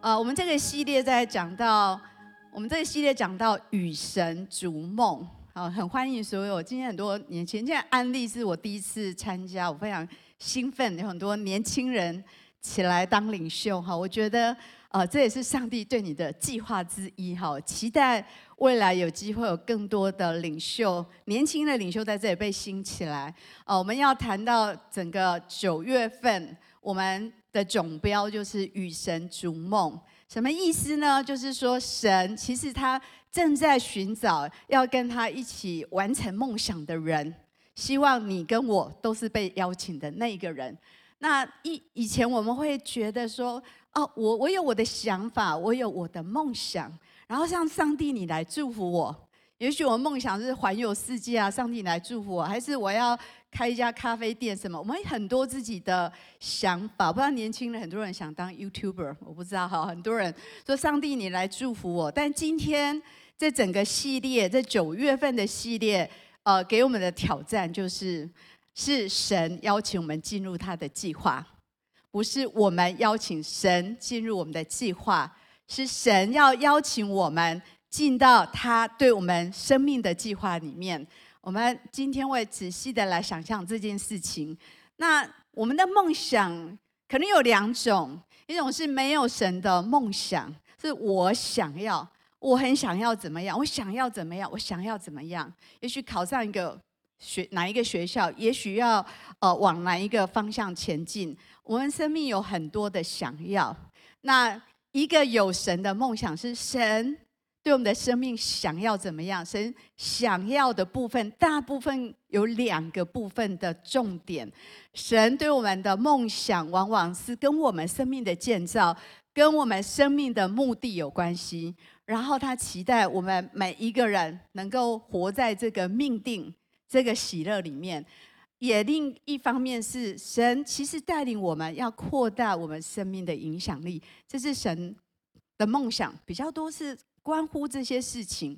呃，我们这个系列在讲到，我们这个系列讲到与神逐梦，好，很欢迎所有今天很多年轻人，现在安利是我第一次参加，我非常兴奋，有很多年轻人起来当领袖，哈，我觉得。呃，这也是上帝对你的计划之一哈！期待未来有机会有更多的领袖，年轻的领袖在这里被兴起来。啊、呃，我们要谈到整个九月份，我们的总标就是与神逐梦。什么意思呢？就是说，神其实他正在寻找要跟他一起完成梦想的人，希望你跟我都是被邀请的那一个人。那以以前我们会觉得说。哦，我我有我的想法，我有我的梦想，然后让上帝你来祝福我。也许我梦想是环游世界啊，上帝来祝福我，还是我要开一家咖啡店什么？我们很多自己的想法。不知道年轻人很多人想当 YouTuber，我不知道哈。很多人说上帝你来祝福我，但今天这整个系列，这九月份的系列，呃，给我们的挑战就是，是神邀请我们进入他的计划。不是我们邀请神进入我们的计划，是神要邀请我们进到他对我们生命的计划里面。我们今天会仔细的来想象这件事情。那我们的梦想可能有两种，一种是没有神的梦想，是我想要，我很想要怎么样，我想要怎么样，我想要怎么样。也许考上一个学哪一个学校，也许要呃往哪一个方向前进。我们生命有很多的想要，那一个有神的梦想是神对我们的生命想要怎么样？神想要的部分，大部分有两个部分的重点。神对我们的梦想，往往是跟我们生命的建造，跟我们生命的目的有关系。然后他期待我们每一个人能够活在这个命定、这个喜乐里面。也另一方面是神其实带领我们要扩大我们生命的影响力，这是神的梦想，比较多是关乎这些事情。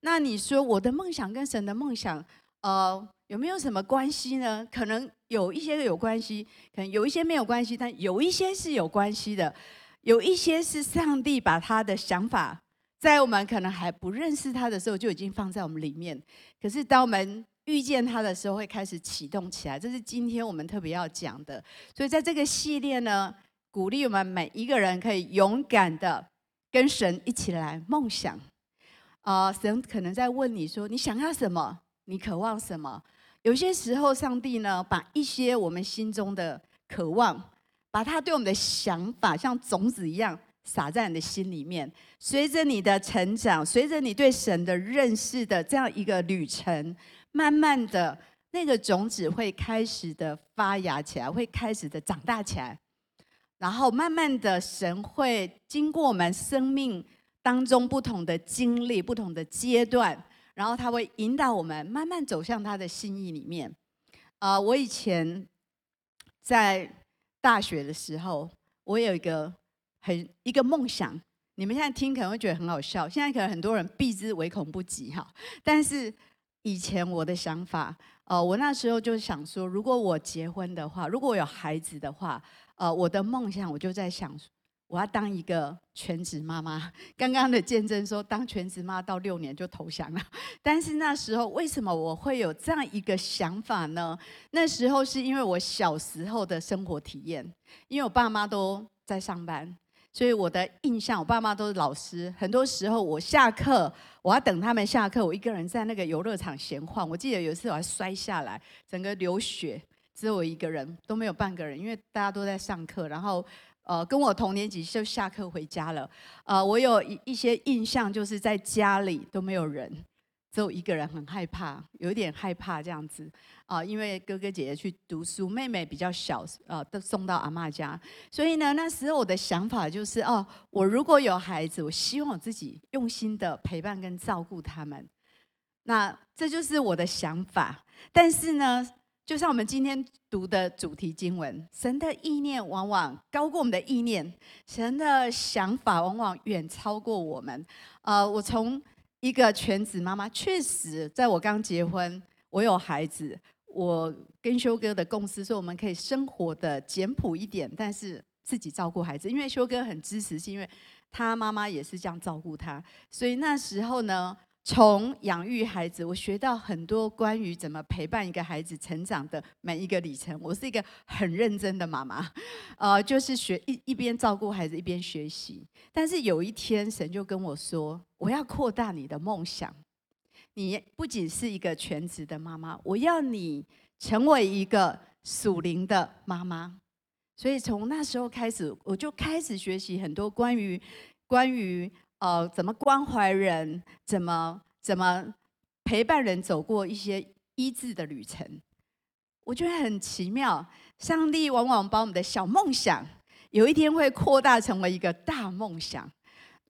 那你说我的梦想跟神的梦想，呃，有没有什么关系呢？可能有一些有关系，可能有一些没有关系，但有一些是有关系的。有一些是上帝把他的想法，在我们可能还不认识他的时候就已经放在我们里面。可是当我们遇见他的时候，会开始启动起来，这是今天我们特别要讲的。所以在这个系列呢，鼓励我们每一个人可以勇敢的跟神一起来梦想。啊，神可能在问你说：“你想要什么？你渴望什么？”有些时候，上帝呢，把一些我们心中的渴望，把他对我们的想法，像种子一样撒在你的心里面。随着你的成长，随着你对神的认识的这样一个旅程。慢慢的，那个种子会开始的发芽起来，会开始的长大起来，然后慢慢的，神会经过我们生命当中不同的经历、不同的阶段，然后他会引导我们慢慢走向他的心意里面。啊、呃，我以前在大学的时候，我有一个很一个梦想，你们现在听可能会觉得很好笑，现在可能很多人避之唯恐不及哈，但是。以前我的想法，呃，我那时候就想说，如果我结婚的话，如果我有孩子的话，呃，我的梦想我就在想，我要当一个全职妈妈。刚刚的见证说，当全职妈到六年就投降了。但是那时候为什么我会有这样一个想法呢？那时候是因为我小时候的生活体验，因为我爸妈都在上班。所以我的印象，我爸妈都是老师。很多时候我下课，我要等他们下课，我一个人在那个游乐场闲晃。我记得有一次我还摔下来，整个流血，只有我一个人，都没有半个人，因为大家都在上课。然后，呃，跟我同年级就下课回家了。呃，我有一一些印象，就是在家里都没有人。只有一个人很害怕，有一点害怕这样子啊，因为哥哥姐姐去读书，妹妹比较小呃，都送到阿妈家。所以呢，那时候我的想法就是哦，我如果有孩子，我希望我自己用心的陪伴跟照顾他们。那这就是我的想法。但是呢，就像我们今天读的主题经文，神的意念往往高过我们的意念，神的想法往往远超过我们。呃，我从一个全职妈妈，确实，在我刚结婚，我有孩子，我跟修哥的共识说，我们可以生活的简朴一点，但是自己照顾孩子，因为修哥很支持，是因为他妈妈也是这样照顾他，所以那时候呢，从养育孩子，我学到很多关于怎么陪伴一个孩子成长的每一个里程。我是一个很认真的妈妈，呃，就是学一一边照顾孩子一边学习。但是有一天，神就跟我说：“我要扩大你的梦想，你不仅是一个全职的妈妈，我要你成为一个属灵的妈妈。”所以从那时候开始，我就开始学习很多关于关于。呃，怎么关怀人？怎么怎么陪伴人走过一些医治的旅程？我觉得很奇妙。上帝往往把我们的小梦想，有一天会扩大成为一个大梦想。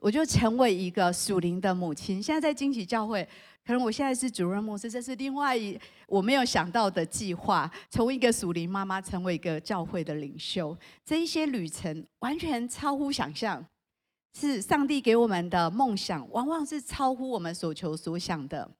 我就成为一个属灵的母亲。现在在惊奇教会，可能我现在是主任牧师，这是另外一我没有想到的计划。从一个属灵妈妈，成为一个教会的领袖，这一些旅程完全超乎想象。是上帝给我们的梦想，往往是超乎我们所求所想的。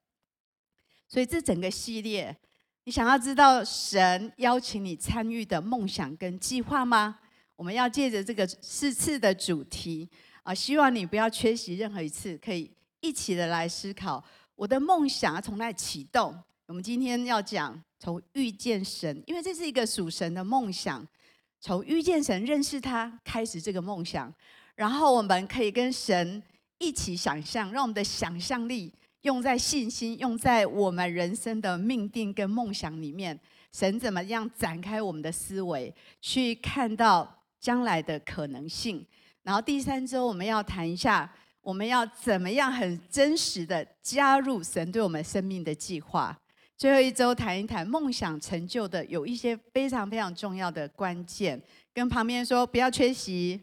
所以这整个系列，你想要知道神邀请你参与的梦想跟计划吗？我们要借着这个四次的主题啊，希望你不要缺席任何一次，可以一起的来思考我的梦想要从哪启动。我们今天要讲从遇见神，因为这是一个属神的梦想，从遇见神认识他开始这个梦想。然后我们可以跟神一起想象，让我们的想象力用在信心，用在我们人生的命定跟梦想里面。神怎么样展开我们的思维，去看到将来的可能性？然后第三周我们要谈一下，我们要怎么样很真实的加入神对我们生命的计划。最后一周谈一谈梦想成就的有一些非常非常重要的关键，跟旁边说不要缺席。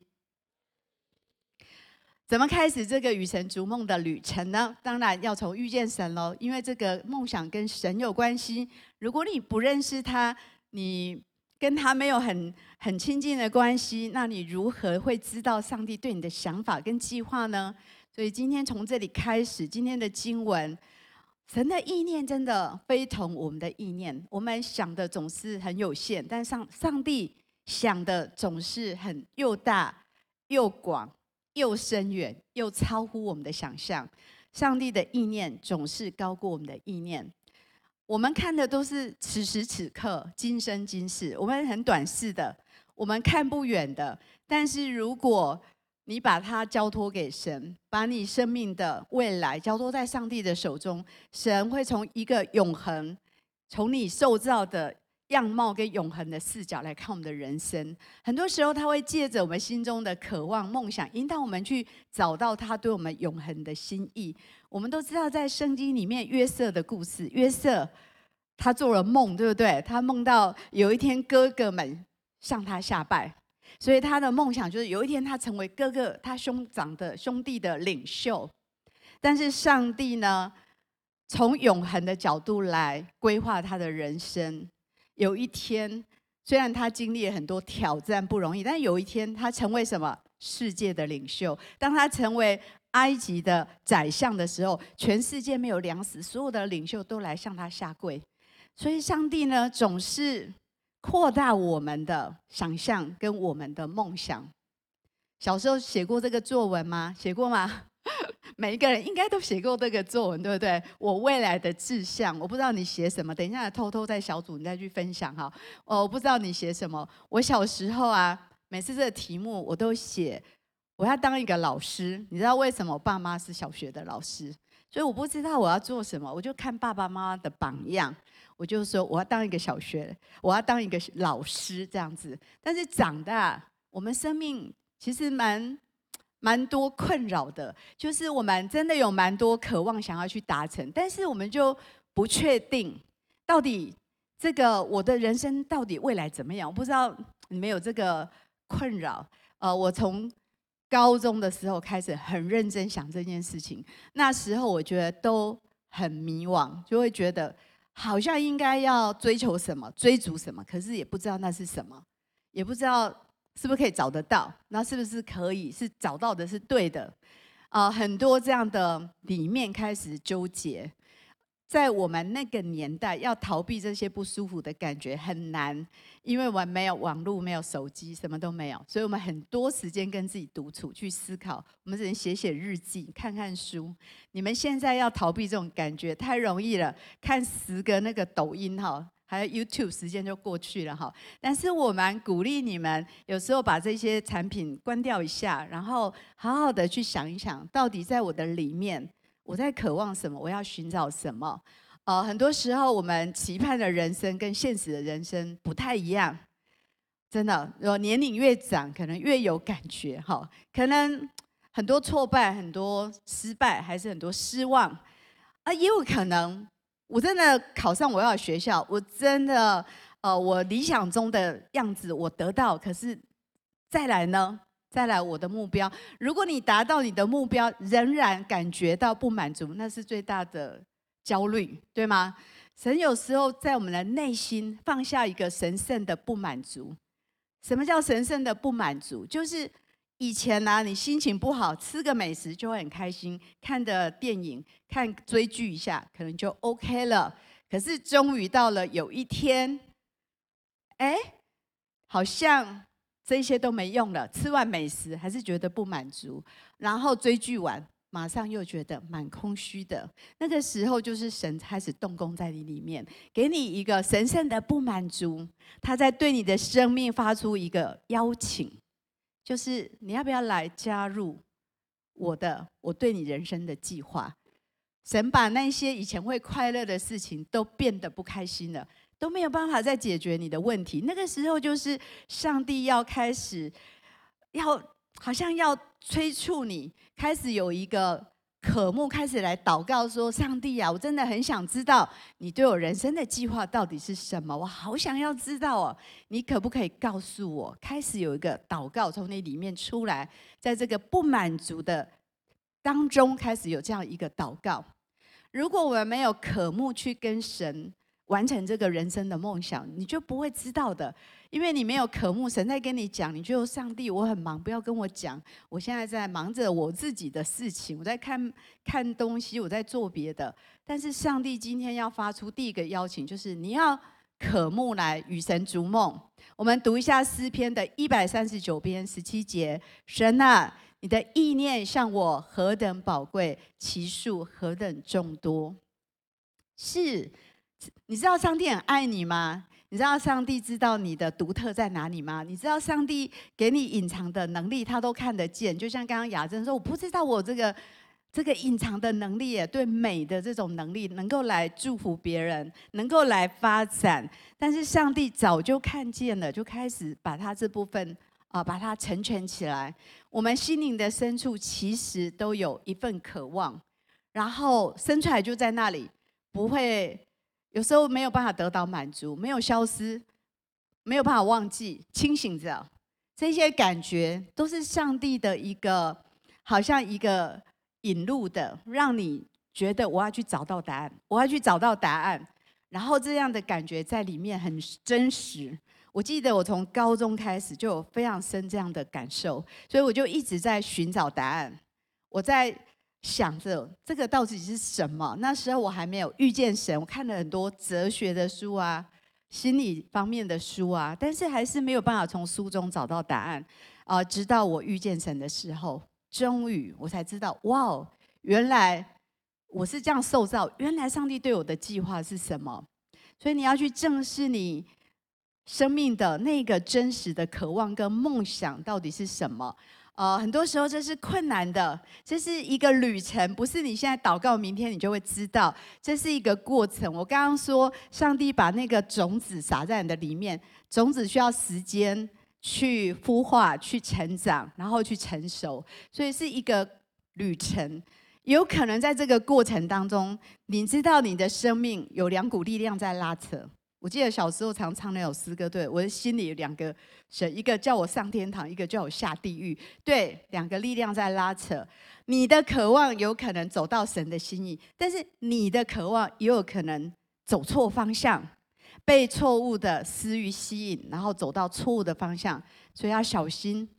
怎么开始这个与神逐梦的旅程呢？当然要从遇见神喽，因为这个梦想跟神有关系。如果你不认识他，你跟他没有很很亲近的关系，那你如何会知道上帝对你的想法跟计划呢？所以今天从这里开始，今天的经文，神的意念真的非同我们的意念。我们想的总是很有限，但上上帝想的总是很又大又广。又深远又超乎我们的想象，上帝的意念总是高过我们的意念。我们看的都是此时此刻、今生今世，我们很短视的，我们看不远的。但是如果你把它交托给神，把你生命的未来交托在上帝的手中，神会从一个永恒，从你受造的。样貌跟永恒的视角来看我们的人生，很多时候他会借着我们心中的渴望、梦想，引导我们去找到他对我们永恒的心意。我们都知道，在圣经里面约瑟的故事，约瑟他做了梦，对不对？他梦到有一天哥哥们向他下拜，所以他的梦想就是有一天他成为哥哥他兄长的兄弟的领袖。但是上帝呢，从永恒的角度来规划他的人生。有一天，虽然他经历了很多挑战，不容易，但有一天他成为什么世界的领袖？当他成为埃及的宰相的时候，全世界没有粮食，所有的领袖都来向他下跪。所以，上帝呢，总是扩大我们的想象跟我们的梦想。小时候写过这个作文吗？写过吗？每一个人应该都写过这个作文，对不对？我未来的志向，我不知道你写什么，等一下偷偷在小组你再去分享哈。哦，我不知道你写什么。我小时候啊，每次这个题目我都写，我要当一个老师。你知道为什么？我爸妈是小学的老师，所以我不知道我要做什么，我就看爸爸妈妈的榜样，我就说我要当一个小学，我要当一个老师这样子。但是长大，我们生命其实蛮。蛮多困扰的，就是我们真的有蛮多渴望想要去达成，但是我们就不确定到底这个我的人生到底未来怎么样？我不知道你们有这个困扰。呃，我从高中的时候开始很认真想这件事情，那时候我觉得都很迷惘，就会觉得好像应该要追求什么、追逐什么，可是也不知道那是什么，也不知道。是不是可以找得到？那是不是可以是找到的是对的？啊、很多这样的里面开始纠结。在我们那个年代，要逃避这些不舒服的感觉很难，因为我们没有网络，没有手机，什么都没有，所以我们很多时间跟自己独处去思考。我们只能写写日记，看看书。你们现在要逃避这种感觉太容易了，看十个那个抖音哈，还有 YouTube，时间就过去了哈。但是我蛮鼓励你们，有时候把这些产品关掉一下，然后好好的去想一想，到底在我的里面。我在渴望什么？我要寻找什么？呃，很多时候我们期盼的人生跟现实的人生不太一样，真的。我年龄越长，可能越有感觉哈。可能很多挫败，很多失败，还是很多失望啊，也有可能我真的考上我要的学校，我真的呃，我理想中的样子我得到，可是再来呢？再来我的目标，如果你达到你的目标，仍然感觉到不满足，那是最大的焦虑，对吗？神有时候在我们的内心放下一个神圣的不满足。什么叫神圣的不满足？就是以前呢、啊，你心情不好，吃个美食就会很开心，看的电影、看追剧一下，可能就 OK 了。可是终于到了有一天，哎，好像。这些都没用了，吃完美食还是觉得不满足，然后追剧完，马上又觉得蛮空虚的。那个时候就是神开始动工在你里面，给你一个神圣的不满足，他在对你的生命发出一个邀请，就是你要不要来加入我的我对你人生的计划？神把那些以前会快乐的事情都变得不开心了。都没有办法再解决你的问题，那个时候就是上帝要开始，要好像要催促你开始有一个渴慕，开始来祷告说：“上帝啊，我真的很想知道你对我人生的计划到底是什么，我好想要知道哦，你可不可以告诉我？”开始有一个祷告从那里面出来，在这个不满足的当中，开始有这样一个祷告。如果我们没有渴慕去跟神。完成这个人生的梦想，你就不会知道的，因为你没有渴慕。神在跟你讲，你就上帝，我很忙，不要跟我讲。我现在在忙着我自己的事情，我在看看东西，我在做别的。但是上帝今天要发出第一个邀请，就是你要渴慕来与神逐梦。我们读一下诗篇的一百三十九篇十七节：神啊，你的意念向我何等宝贵，其数何等众多，是。你知道上帝很爱你吗？你知道上帝知道你的独特在哪里吗？你知道上帝给你隐藏的能力，他都看得见。就像刚刚雅珍说，我不知道我这个这个隐藏的能力，对美的这种能力，能够来祝福别人，能够来发展。但是上帝早就看见了，就开始把他这部分啊，把它成全起来。我们心灵的深处其实都有一份渴望，然后生出来就在那里，不会。有时候没有办法得到满足，没有消失，没有办法忘记，清醒着，这些感觉都是上帝的一个，好像一个引路的，让你觉得我要去找到答案，我要去找到答案，然后这样的感觉在里面很真实。我记得我从高中开始就有非常深这样的感受，所以我就一直在寻找答案。我在。想着这个到底是什么？那时候我还没有遇见神，我看了很多哲学的书啊，心理方面的书啊，但是还是没有办法从书中找到答案啊。直到我遇见神的时候，终于我才知道，哇，原来我是这样受造，原来上帝对我的计划是什么？所以你要去正视你生命的那个真实的渴望跟梦想到底是什么。呃，很多时候这是困难的，这是一个旅程，不是你现在祷告，明天你就会知道，这是一个过程。我刚刚说，上帝把那个种子撒在你的里面，种子需要时间去孵化、去成长，然后去成熟，所以是一个旅程。有可能在这个过程当中，你知道你的生命有两股力量在拉扯。我记得小时候常唱那首诗歌，对，我的心里有两个神，一个叫我上天堂，一个叫我下地狱。对，两个力量在拉扯。你的渴望有可能走到神的心意，但是你的渴望也有可能走错方向，被错误的私欲吸引，然后走到错误的方向，所以要小心。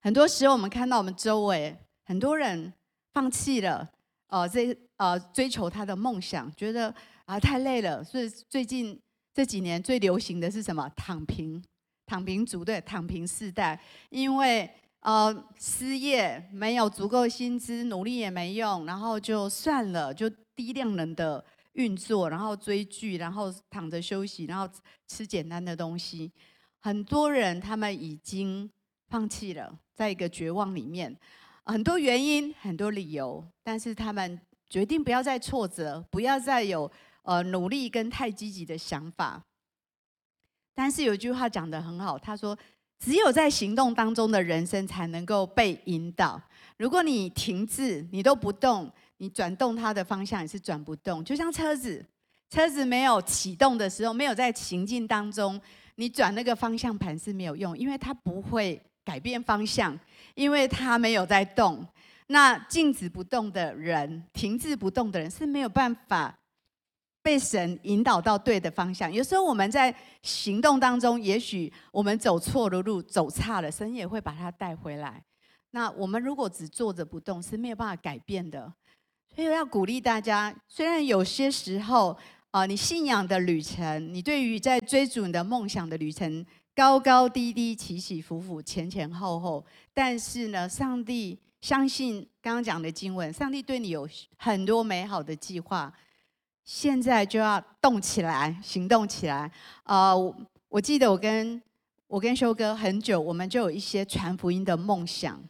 很多时候我们看到我们周围很多人放弃了，呃，这呃追求他的梦想，觉得啊太累了，所以最近这几年最流行的是什么？躺平，躺平族对，躺平世代，因为呃失业，没有足够薪资，努力也没用，然后就算了，就低量能的运作，然后追剧，然后躺着休息，然后吃简单的东西。很多人他们已经放弃了，在一个绝望里面，很多原因，很多理由，但是他们决定不要再挫折，不要再有呃努力跟太积极的想法。但是有一句话讲得很好，他说：“只有在行动当中的人生才能够被引导。如果你停滞，你都不动，你转动它的方向也是转不动。就像车子，车子没有启动的时候，没有在行进当中。”你转那个方向盘是没有用，因为它不会改变方向，因为它没有在动。那静止不动的人，停滞不动的人是没有办法被神引导到对的方向。有时候我们在行动当中，也许我们走错了路，走差了，神也会把它带回来。那我们如果只坐着不动，是没有办法改变的。所以我要鼓励大家，虽然有些时候。啊，你信仰的旅程，你对于在追逐你的梦想的旅程，高高低低、起起伏伏、前前后后。但是呢，上帝相信刚刚讲的经文，上帝对你有很多美好的计划。现在就要动起来，行动起来。啊，我记得我跟我跟修哥很久，我们就有一些传福音的梦想，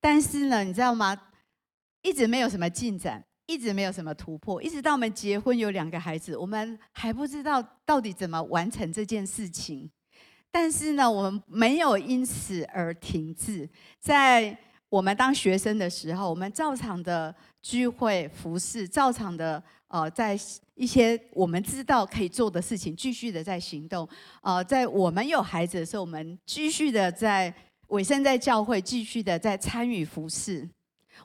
但是呢，你知道吗？一直没有什么进展。一直没有什么突破，一直到我们结婚有两个孩子，我们还不知道到底怎么完成这件事情。但是呢，我们没有因此而停滞。在我们当学生的时候，我们照常的聚会服侍，照常的呃，在一些我们知道可以做的事情，继续的在行动。呃，在我们有孩子的时候，我们继续的在委身在教会，继续的在参与服侍。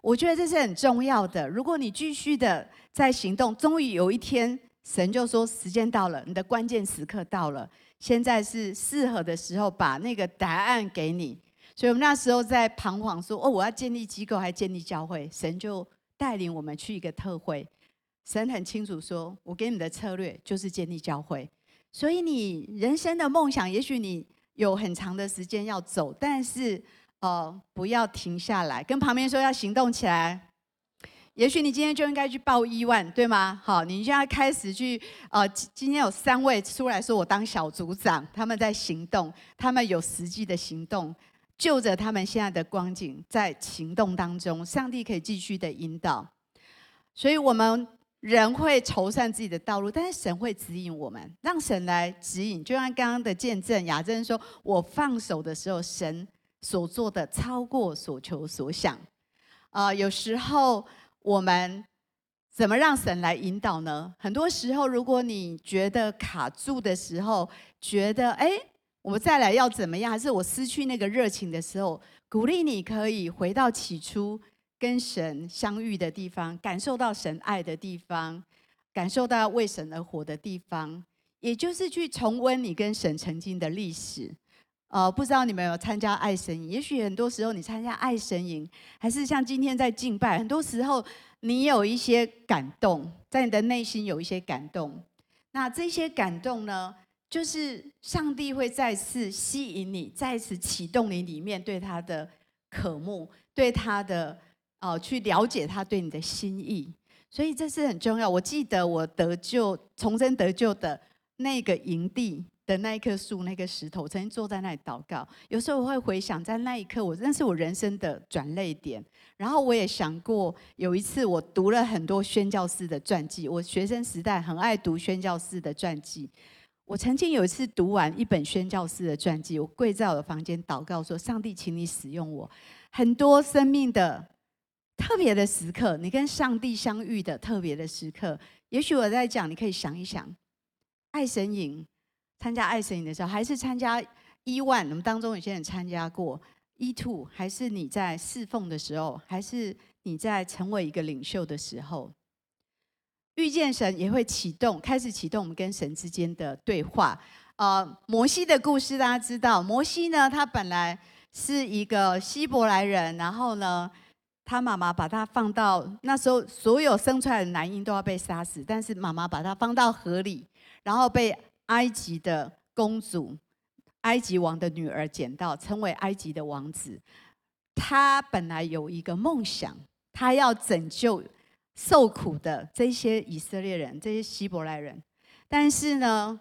我觉得这是很重要的。如果你继续的在行动，终于有一天，神就说时间到了，你的关键时刻到了，现在是适合的时候，把那个答案给你。所以我们那时候在彷徨说：“哦，我要建立机构，还建立教会。”神就带领我们去一个特会。神很清楚说：“我给你的策略就是建立教会。”所以你人生的梦想，也许你有很长的时间要走，但是。哦，不要停下来，跟旁边说要行动起来。也许你今天就应该去报一万，对吗？好，你现在开始去。呃，今天有三位出来说我当小组长，他们在行动，他们有实际的行动，就着他们现在的光景，在行动当中，上帝可以继续的引导。所以我们人会筹算自己的道路，但是神会指引我们，让神来指引。就像刚刚的见证，雅珍说，我放手的时候，神。所做的超过所求所想，啊、有时候我们怎么让神来引导呢？很多时候，如果你觉得卡住的时候，觉得哎，我们再来要怎么样？还是我失去那个热情的时候，鼓励你可以回到起初跟神相遇的地方，感受到神爱的地方，感受到为神而活的地方，也就是去重温你跟神曾经的历史。呃，不知道你们有参加爱神营？也许很多时候你参加爱神营，还是像今天在敬拜，很多时候你有一些感动，在你的内心有一些感动。那这些感动呢，就是上帝会再次吸引你，再次启动你里面对他的渴慕，对他的呃去了解他对你的心意。所以这是很重要。我记得我得救、重生得救的那个营地。的那一棵树，那个石头，曾经坐在那里祷告。有时候我会回想，在那一刻，我认识我人生的转捩点。然后我也想过，有一次我读了很多宣教士的传记。我学生时代很爱读宣教士的传记。我曾经有一次读完一本宣教士的传记，我跪在我的房间祷告说：“上帝，请你使用我。”很多生命的特别的时刻，你跟上帝相遇的特别的时刻。也许我在讲，你可以想一想，爱神营。参加爱神营的时候，还是参加一万我们当中有些人参加过一 Two，还是你在侍奉的时候，还是你在成为一个领袖的时候，遇见神也会启动，开始启动我们跟神之间的对话。呃，摩西的故事大家知道，摩西呢，他本来是一个希伯来人，然后呢，他妈妈把他放到那时候，所有生出来的男婴都要被杀死，但是妈妈把他放到河里，然后被埃及的公主、埃及王的女儿捡到，成为埃及的王子。他本来有一个梦想，他要拯救受苦的这些以色列人、这些希伯来人，但是呢，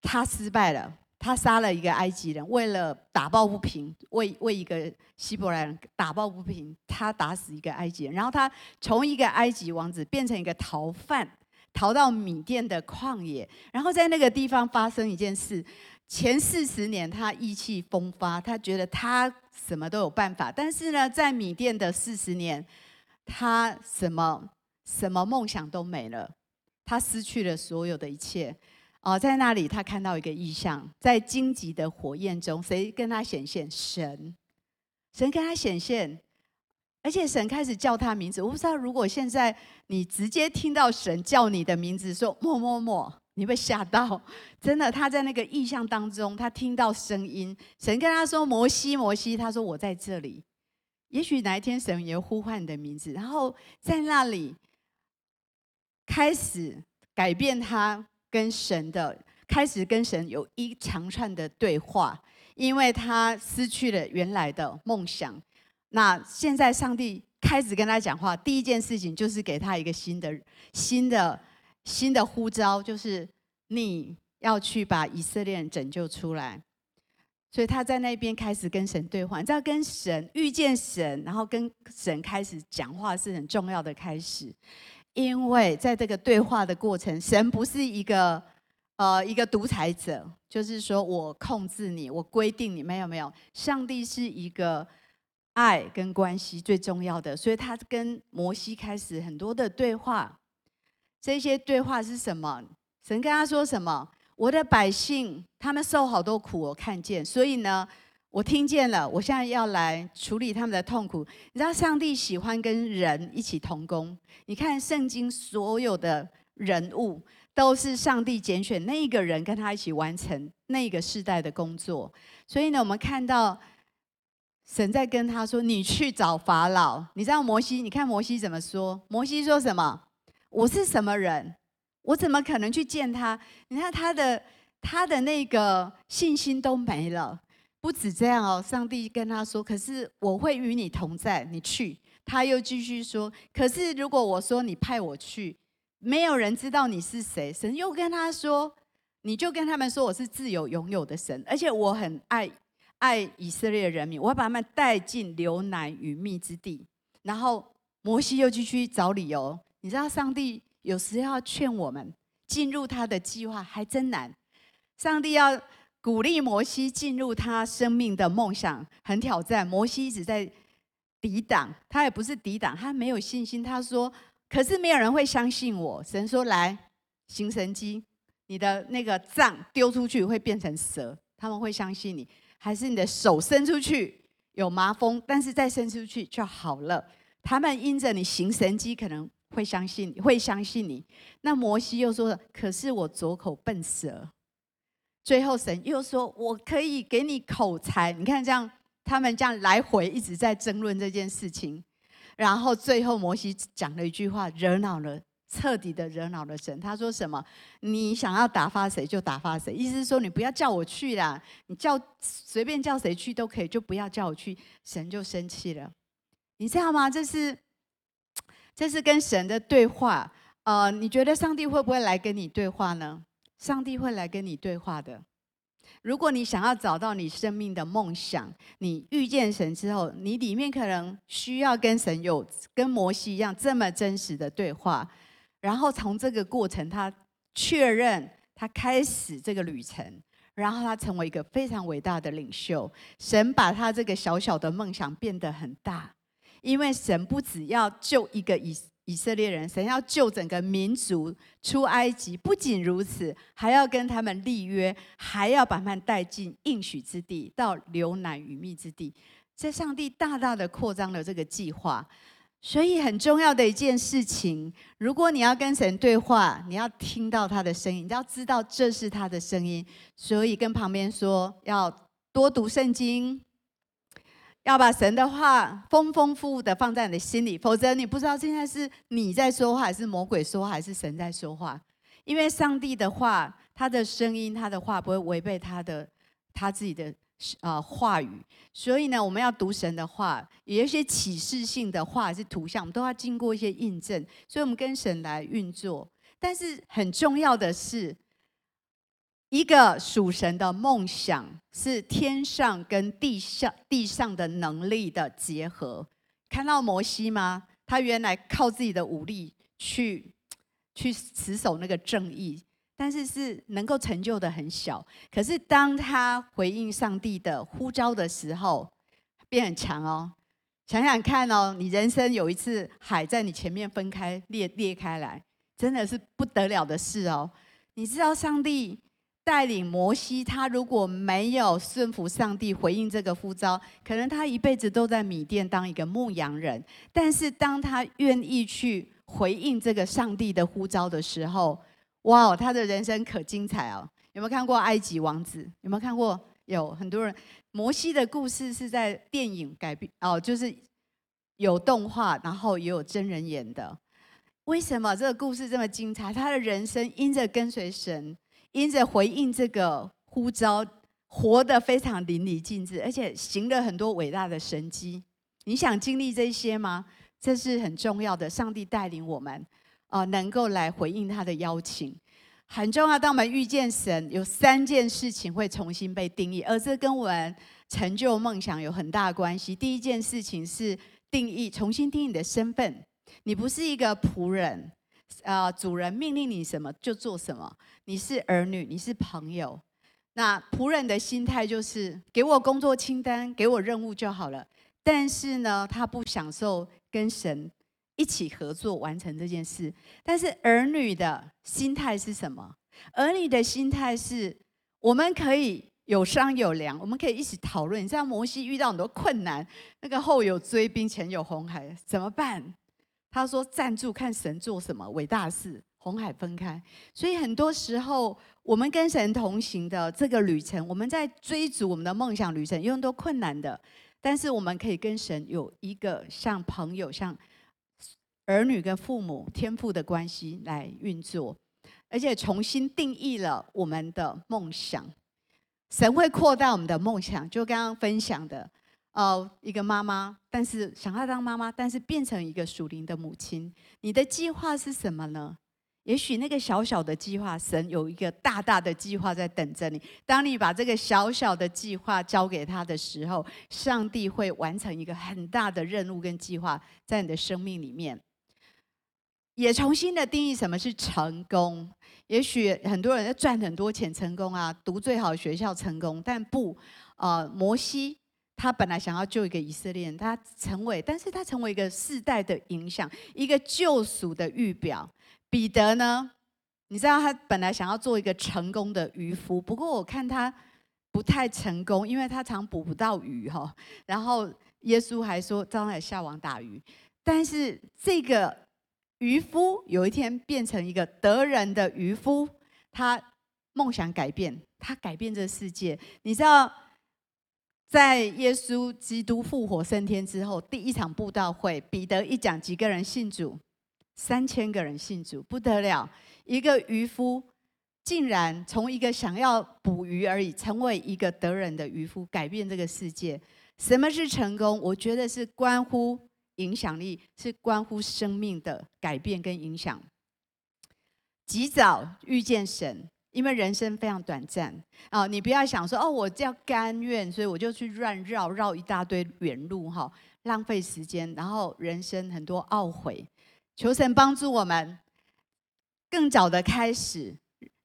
他失败了。他杀了一个埃及人，为了打抱不平，为为一个希伯来人打抱不平，他打死一个埃及人，然后他从一个埃及王子变成一个逃犯，逃到缅甸的旷野，然后在那个地方发生一件事。前四十年他意气风发，他觉得他什么都有办法，但是呢，在缅甸的四十年，他什么什么梦想都没了，他失去了所有的一切。哦，在那里他看到一个意象，在荆棘的火焰中，谁跟他显现？神，神跟他显现，而且神开始叫他名字。我不知道，如果现在你直接听到神叫你的名字，说“某某某”，你会吓到。真的，他在那个意象当中，他听到声音，神跟他说：“摩西，摩西。”他说：“我在这里。”也许哪一天神也呼唤你的名字，然后在那里开始改变他。跟神的开始，跟神有一长串的对话，因为他失去了原来的梦想。那现在上帝开始跟他讲话，第一件事情就是给他一个新的、新的、新的呼召，就是你要去把以色列人拯救出来。所以他在那边开始跟神对话。你知道，跟神遇见神，然后跟神开始讲话是很重要的开始。因为在这个对话的过程，神不是一个呃一个独裁者，就是说我控制你，我规定你，没有没有。上帝是一个爱跟关系最重要的，所以他跟摩西开始很多的对话。这些对话是什么？神跟他说什么？我的百姓他们受好多苦，我看见，所以呢。我听见了，我现在要来处理他们的痛苦。你知道，上帝喜欢跟人一起同工。你看圣经所有的人物，都是上帝拣选那一个人跟他一起完成那个世代的工作。所以呢，我们看到神在跟他说：“你去找法老。”你知道摩西？你看摩西怎么说？摩西说什么？我是什么人？我怎么可能去见他？你看他的他的那个信心都没了。不止这样哦，上帝跟他说：“可是我会与你同在，你去。”他又继续说：“可是如果我说你派我去，没有人知道你是谁。”神又跟他说：“你就跟他们说我是自由拥有的神，而且我很爱爱以色列人民，我要把他们带进流奶与蜜之地。”然后摩西又继续找理由。你知道，上帝有时要劝我们进入他的计划还真难。上帝要。鼓励摩西进入他生命的梦想，很挑战。摩西一直在抵挡，他也不是抵挡，他没有信心。他说：“可是没有人会相信我。”神说：“来，行神迹，你的那个杖丢出去会变成蛇，他们会相信你；还是你的手伸出去有麻风，但是再伸出去就好了。他们因着你行神迹，可能会相信，会相信你。”那摩西又说：“可是我左口笨舌。”最后，神又说：“我可以给你口才。”你看，这样他们这样来回一直在争论这件事情。然后最后，摩西讲了一句话，惹恼了，彻底的惹恼了神。他说：“什么？你想要打发谁就打发谁，意思是说你不要叫我去啦，你叫随便叫谁去都可以，就不要叫我去。”神就生气了。你知道吗？这是这是跟神的对话。呃，你觉得上帝会不会来跟你对话呢？上帝会来跟你对话的。如果你想要找到你生命的梦想，你遇见神之后，你里面可能需要跟神有跟摩西一样这么真实的对话，然后从这个过程，他确认他开始这个旅程，然后他成为一个非常伟大的领袖。神把他这个小小的梦想变得很大，因为神不只要救一个以。以色列人，神要救整个民族出埃及，不仅如此，还要跟他们立约，还要把他们带进应许之地，到流奶与蜜之地。这上帝大大的扩张了这个计划，所以很重要的一件事情，如果你要跟神对话，你要听到他的声音，你要知道这是他的声音。所以跟旁边说，要多读圣经，要把神的话丰丰富富的放在你的心里，否则你不知道现在是你在说话，还是魔鬼说话，还是神在说话。因为上帝的话，他的声音，他的话不会违背他的他自己的啊、话语。所以呢，我们要读神的话，有一些启示性的话是图像，我们都要经过一些印证。所以我们跟神来运作。但是很重要的是。一个属神的梦想是天上跟地下地上的能力的结合。看到摩西吗？他原来靠自己的武力去去持守那个正义，但是是能够成就的很小。可是当他回应上帝的呼召的时候，变很强哦。想想看哦，你人生有一次海在你前面分开裂裂开来，真的是不得了的事哦。你知道上帝。带领摩西，他如果没有顺服上帝，回应这个呼召，可能他一辈子都在米甸当一个牧羊人。但是当他愿意去回应这个上帝的呼召的时候，哇哦，他的人生可精彩哦！有没有看过《埃及王子》？有没有看过？有很多人。摩西的故事是在电影改编哦，就是有动画，然后也有真人演的。为什么这个故事这么精彩？他的人生因着跟随神。因着回应这个呼召，活得非常淋漓尽致，而且行了很多伟大的神迹。你想经历这些吗？这是很重要的。上帝带领我们，啊，能够来回应他的邀请，很重要。当我们遇见神，有三件事情会重新被定义，而这跟我们成就梦想有很大关系。第一件事情是定义，重新定义你的身份。你不是一个仆人。啊、呃，主人命令你什么就做什么。你是儿女，你是朋友。那仆人的心态就是给我工作清单，给我任务就好了。但是呢，他不享受跟神一起合作完成这件事。但是儿女的心态是什么？儿女的心态是，我们可以有商有量，我们可以一起讨论。你知道摩西遇到很多困难，那个后有追兵，前有红海，怎么办？他说：“站住，看神做什么伟大事，红海分开。所以很多时候，我们跟神同行的这个旅程，我们在追逐我们的梦想旅程，有很多困难的。但是我们可以跟神有一个像朋友、像儿女跟父母天父的关系来运作，而且重新定义了我们的梦想。神会扩大我们的梦想，就刚刚分享的。”哦，一个妈妈，但是想要当妈妈，但是变成一个属灵的母亲。你的计划是什么呢？也许那个小小的计划，神有一个大大的计划在等着你。当你把这个小小的计划交给他的时候，上帝会完成一个很大的任务跟计划在你的生命里面。也重新的定义什么是成功。也许很多人要赚很多钱成功啊，读最好学校成功，但不，呃，摩西。他本来想要救一个以色列人，他成为，但是他成为一个世代的影响，一个救赎的预表。彼得呢？你知道他本来想要做一个成功的渔夫，不过我看他不太成功，因为他常捕不到鱼哈。然后耶稣还说，将来下网打鱼。但是这个渔夫有一天变成一个得人的渔夫，他梦想改变，他改变这个世界。你知道？在耶稣基督复活升天之后，第一场布道会，彼得一讲，几个人信主？三千个人信主，不得了！一个渔夫竟然从一个想要捕鱼而已，成为一个得人的渔夫，改变这个世界。什么是成功？我觉得是关乎影响力，是关乎生命的改变跟影响。及早遇见神。因为人生非常短暂啊，你不要想说哦，我叫甘愿，所以我就去乱绕绕一大堆远路哈，浪费时间，然后人生很多懊悔。求神帮助我们，更早的开始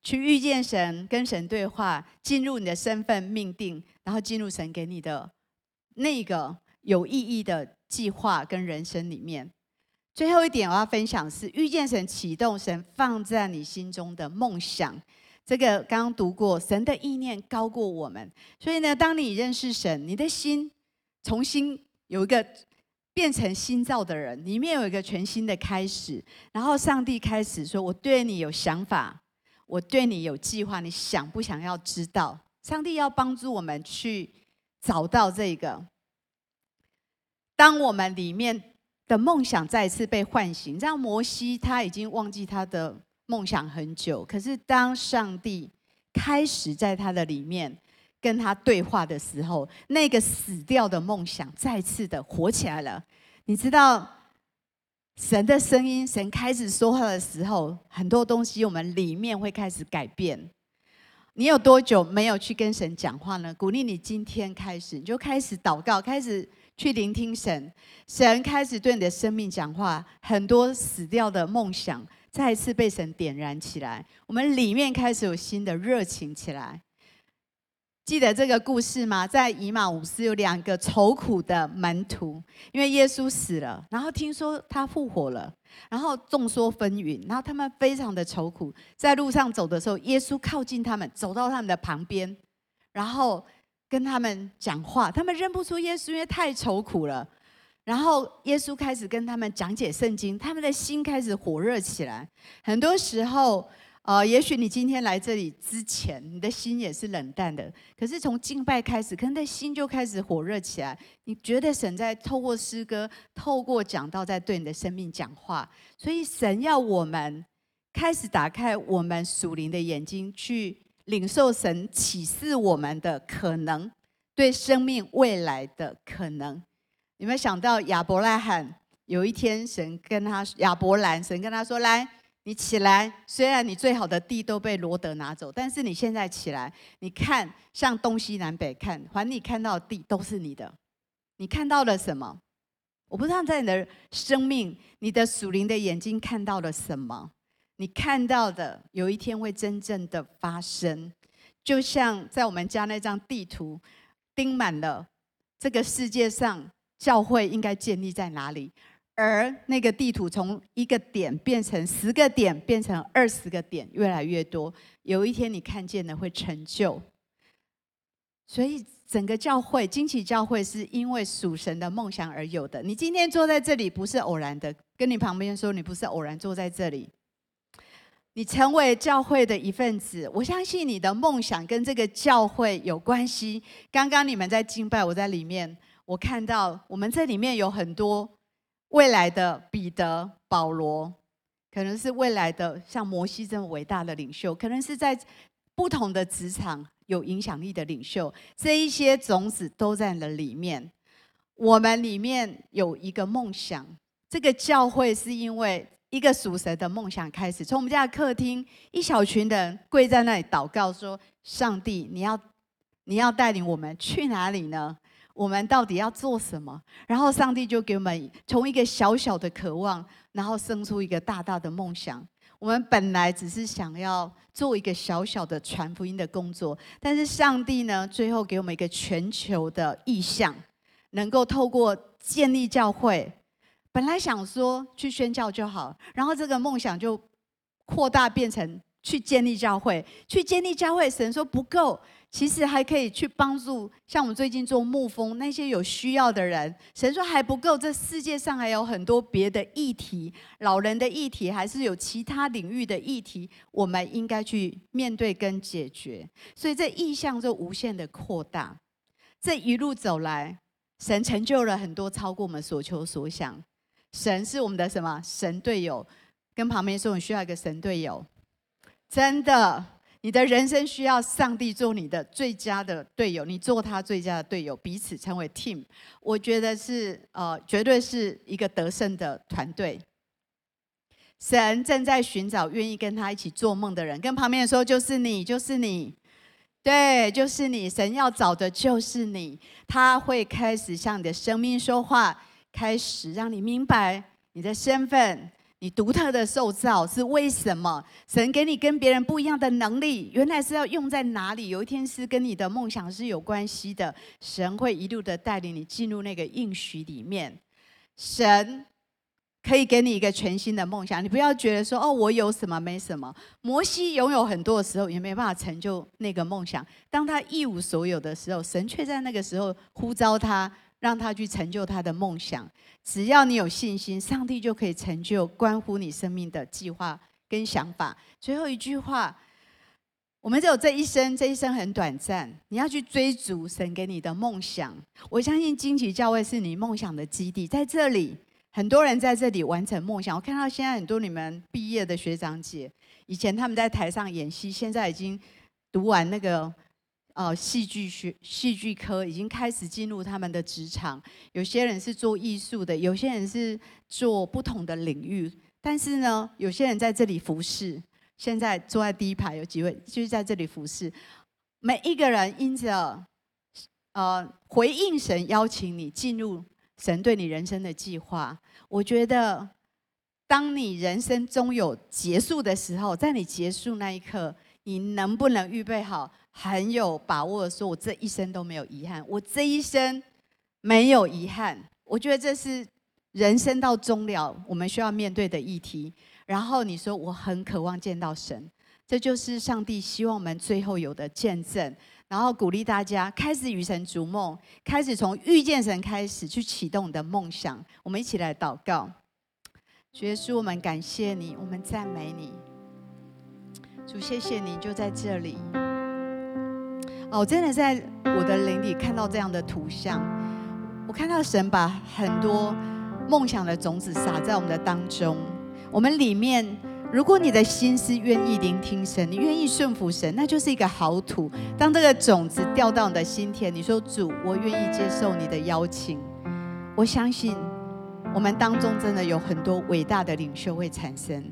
去遇见神，跟神对话，进入你的身份命定，然后进入神给你的那个有意义的计划跟人生里面。最后一点我要分享是遇见神，启动神放在你心中的梦想。这个刚刚读过，神的意念高过我们，所以呢，当你认识神，你的心重新有一个变成新造的人，里面有一个全新的开始，然后上帝开始说：“我对你有想法，我对你有计划，你想不想要知道？”上帝要帮助我们去找到这个。当我们里面的梦想再次被唤醒，这样摩西他已经忘记他的梦想很久，可是当上帝开始在他的里面跟他对话的时候，那个死掉的梦想再次的活起来了。你知道，神的声音，神开始说话的时候，很多东西我们里面会开始改变。你有多久没有去跟神讲话呢？鼓励你今天开始，你就开始祷告，开始去聆听神。神开始对你的生命讲话，很多死掉的梦想再次被神点燃起来，我们里面开始有新的热情起来。记得这个故事吗？在以马忤斯有两个愁苦的门徒，因为耶稣死了，然后听说他复活了，然后众说纷纭，然后他们非常的愁苦，在路上走的时候，耶稣靠近他们，走到他们的旁边，然后跟他们讲话，他们认不出耶稣，因为太愁苦了。然后耶稣开始跟他们讲解圣经，他们的心开始火热起来。很多时候。呃，也许你今天来这里之前，你的心也是冷淡的。可是从敬拜开始，可能的心就开始火热起来。你觉得神在透过诗歌、透过讲道，在对你的生命讲话。所以神要我们开始打开我们属灵的眼睛，去领受神启示我们的可能，对生命未来的可能。有没有想到亚伯拉罕有一天，神跟他亚伯兰，神跟他说：“来。”你起来，虽然你最好的地都被罗得拿走，但是你现在起来，你看向东西南北看，凡你看到的地都是你的。你看到了什么？我不知道在你的生命、你的属灵的眼睛看到了什么。你看到的有一天会真正的发生，就像在我们家那张地图钉满了这个世界上教会应该建立在哪里。而那个地图从一个点变成十个点，变成二十个点，越来越多。有一天你看见了会成就。所以整个教会，惊奇教会是因为属神的梦想而有的。你今天坐在这里不是偶然的，跟你旁边说你不是偶然坐在这里。你成为教会的一份子，我相信你的梦想跟这个教会有关系。刚刚你们在敬拜，我在里面，我看到我们这里面有很多。未来的彼得、保罗，可能是未来的像摩西这么伟大的领袖，可能是在不同的职场有影响力的领袖。这一些种子都在了里面。我们里面有一个梦想，这个教会是因为一个属神的梦想开始。从我们家的客厅，一小群人跪在那里祷告说：“上帝，你要你要带领我们去哪里呢？”我们到底要做什么？然后上帝就给我们从一个小小的渴望，然后生出一个大大的梦想。我们本来只是想要做一个小小的传福音的工作，但是上帝呢，最后给我们一个全球的意向，能够透过建立教会。本来想说去宣教就好，然后这个梦想就扩大变成去建立教会。去建立教会，神说不够。其实还可以去帮助，像我们最近做牧风那些有需要的人。神说还不够，这世界上还有很多别的议题，老人的议题，还是有其他领域的议题，我们应该去面对跟解决。所以这意向就无限的扩大。这一路走来，神成就了很多，超过我们所求所想。神是我们的什么？神队友。跟旁边说，你需要一个神队友，真的。你的人生需要上帝做你的最佳的队友，你做他最佳的队友，彼此成为 team。我觉得是呃，绝对是一个得胜的团队。神正在寻找愿意跟他一起做梦的人，跟旁边说，就是你，就是你，对，就是你。神要找的就是你，他会开始向你的生命说话，开始让你明白你的身份。你独特的受造是为什么？神给你跟别人不一样的能力，原来是要用在哪里？有一天是跟你的梦想是有关系的。神会一路的带领你进入那个应许里面。神可以给你一个全新的梦想，你不要觉得说哦，我有什么没什么。摩西拥有很多的时候，也没办法成就那个梦想。当他一无所有的时候，神却在那个时候呼召他。让他去成就他的梦想。只要你有信心，上帝就可以成就关乎你生命的计划跟想法。最后一句话，我们只有这一生，这一生很短暂，你要去追逐神给你的梦想。我相信荆棘教会是你梦想的基地，在这里，很多人在这里完成梦想。我看到现在很多你们毕业的学长姐，以前他们在台上演戏，现在已经读完那个呃戏剧学戏剧科，已经开始进入他们的职场。有些人是做艺术的，有些人是做不同的领域，但是呢，有些人在这里服侍。现在坐在第一排有几位，就是在这里服侍。每一个人因着呃回应神邀请你进入神对你人生的计划。我觉得，当你人生终有结束的时候，在你结束那一刻，你能不能预备好，很有把握的说：“我这一生都没有遗憾，我这一生没有遗憾。”我觉得这是人生到终了我们需要面对的议题。然后你说，我很渴望见到神，这就是上帝希望我们最后有的见证。然后鼓励大家开始与神逐梦，开始从遇见神开始去启动你的梦想。我们一起来祷告，主耶稣，我们感谢你，我们赞美你。主，谢谢你就在这里。哦，我真的在我的灵里看到这样的图像，我看到神把很多梦想的种子撒在我们的当中。我们里面，如果你的心是愿意聆听神，你愿意顺服神，那就是一个好土。当这个种子掉到你的心田，你说主，我愿意接受你的邀请。我相信我们当中真的有很多伟大的领袖会产生，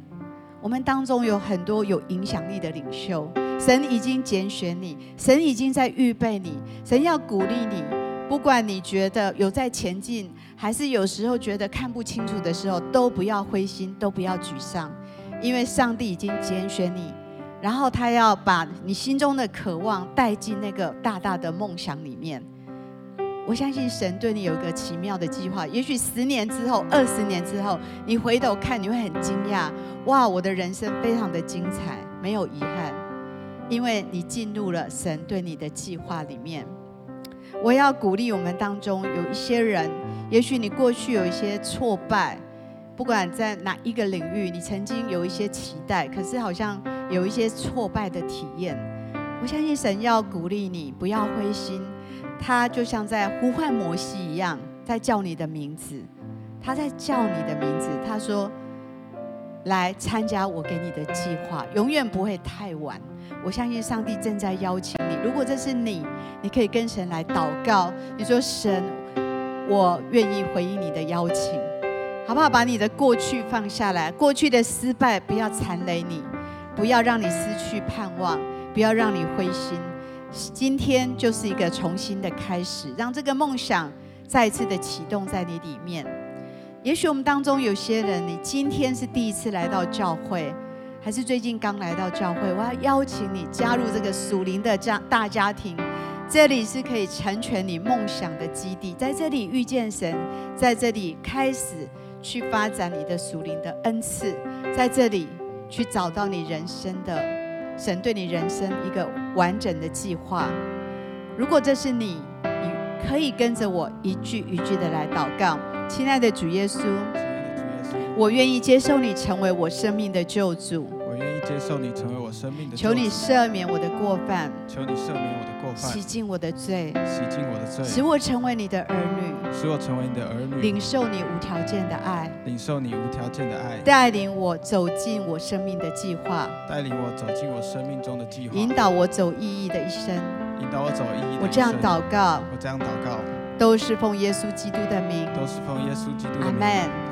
我们当中有很多有影响力的领袖，神已经拣选你，神已经在预备你，神要鼓励你，不管你觉得有在前进。还是有时候觉得看不清楚的时候，都不要灰心，都不要沮丧，因为上帝已经拣选你，然后他要把你心中的渴望带进那个大大的梦想里面。我相信神对你有一个奇妙的计划。也许十年之后、二十年之后，你回头看，你会很惊讶：哇，我的人生非常的精彩，没有遗憾，因为你进入了神对你的计划里面。我要鼓励我们当中有一些人。也许你过去有一些挫败，不管在哪一个领域，你曾经有一些期待，可是好像有一些挫败的体验。我相信神要鼓励你，不要灰心。他就像在呼唤摩西一样，在叫你的名字。他在叫你的名字。他说：“来参加我给你的计划，永远不会太晚。”我相信上帝正在邀请你。如果这是你，你可以跟神来祷告。你说：“神。”我愿意回应你的邀请，好不好？把你的过去放下来，过去的失败不要缠累你，不要让你失去盼望，不要让你灰心。今天就是一个重新的开始，让这个梦想再一次的启动在你里面。也许我们当中有些人，你今天是第一次来到教会，还是最近刚来到教会，我要邀请你加入这个属灵的家大家庭。这里是可以成全你梦想的基地，在这里遇见神，在这里开始去发展你的属灵的恩赐，在这里去找到你人生的神对你人生一个完整的计划。如果这是你，你可以跟着我一句一句的来祷告。亲爱的主耶稣，我愿意接受你成为我生命的救主。我愿意接受你成为我生命的主。求你赦免我的过犯。求你赦免我的过犯。洗净我的罪，洗净我的罪，使我成为你的儿女，使我成为你的儿女，领受你无条件的爱，领受你无条件的爱，带领我走进我生命的计划，带领我走进我生命中的计划，引导我走意义的一生，引导我走意义的一生。我这样祷告，我这样祷告，都是奉耶稣基督的名，都是奉耶稣基督的名。阿门。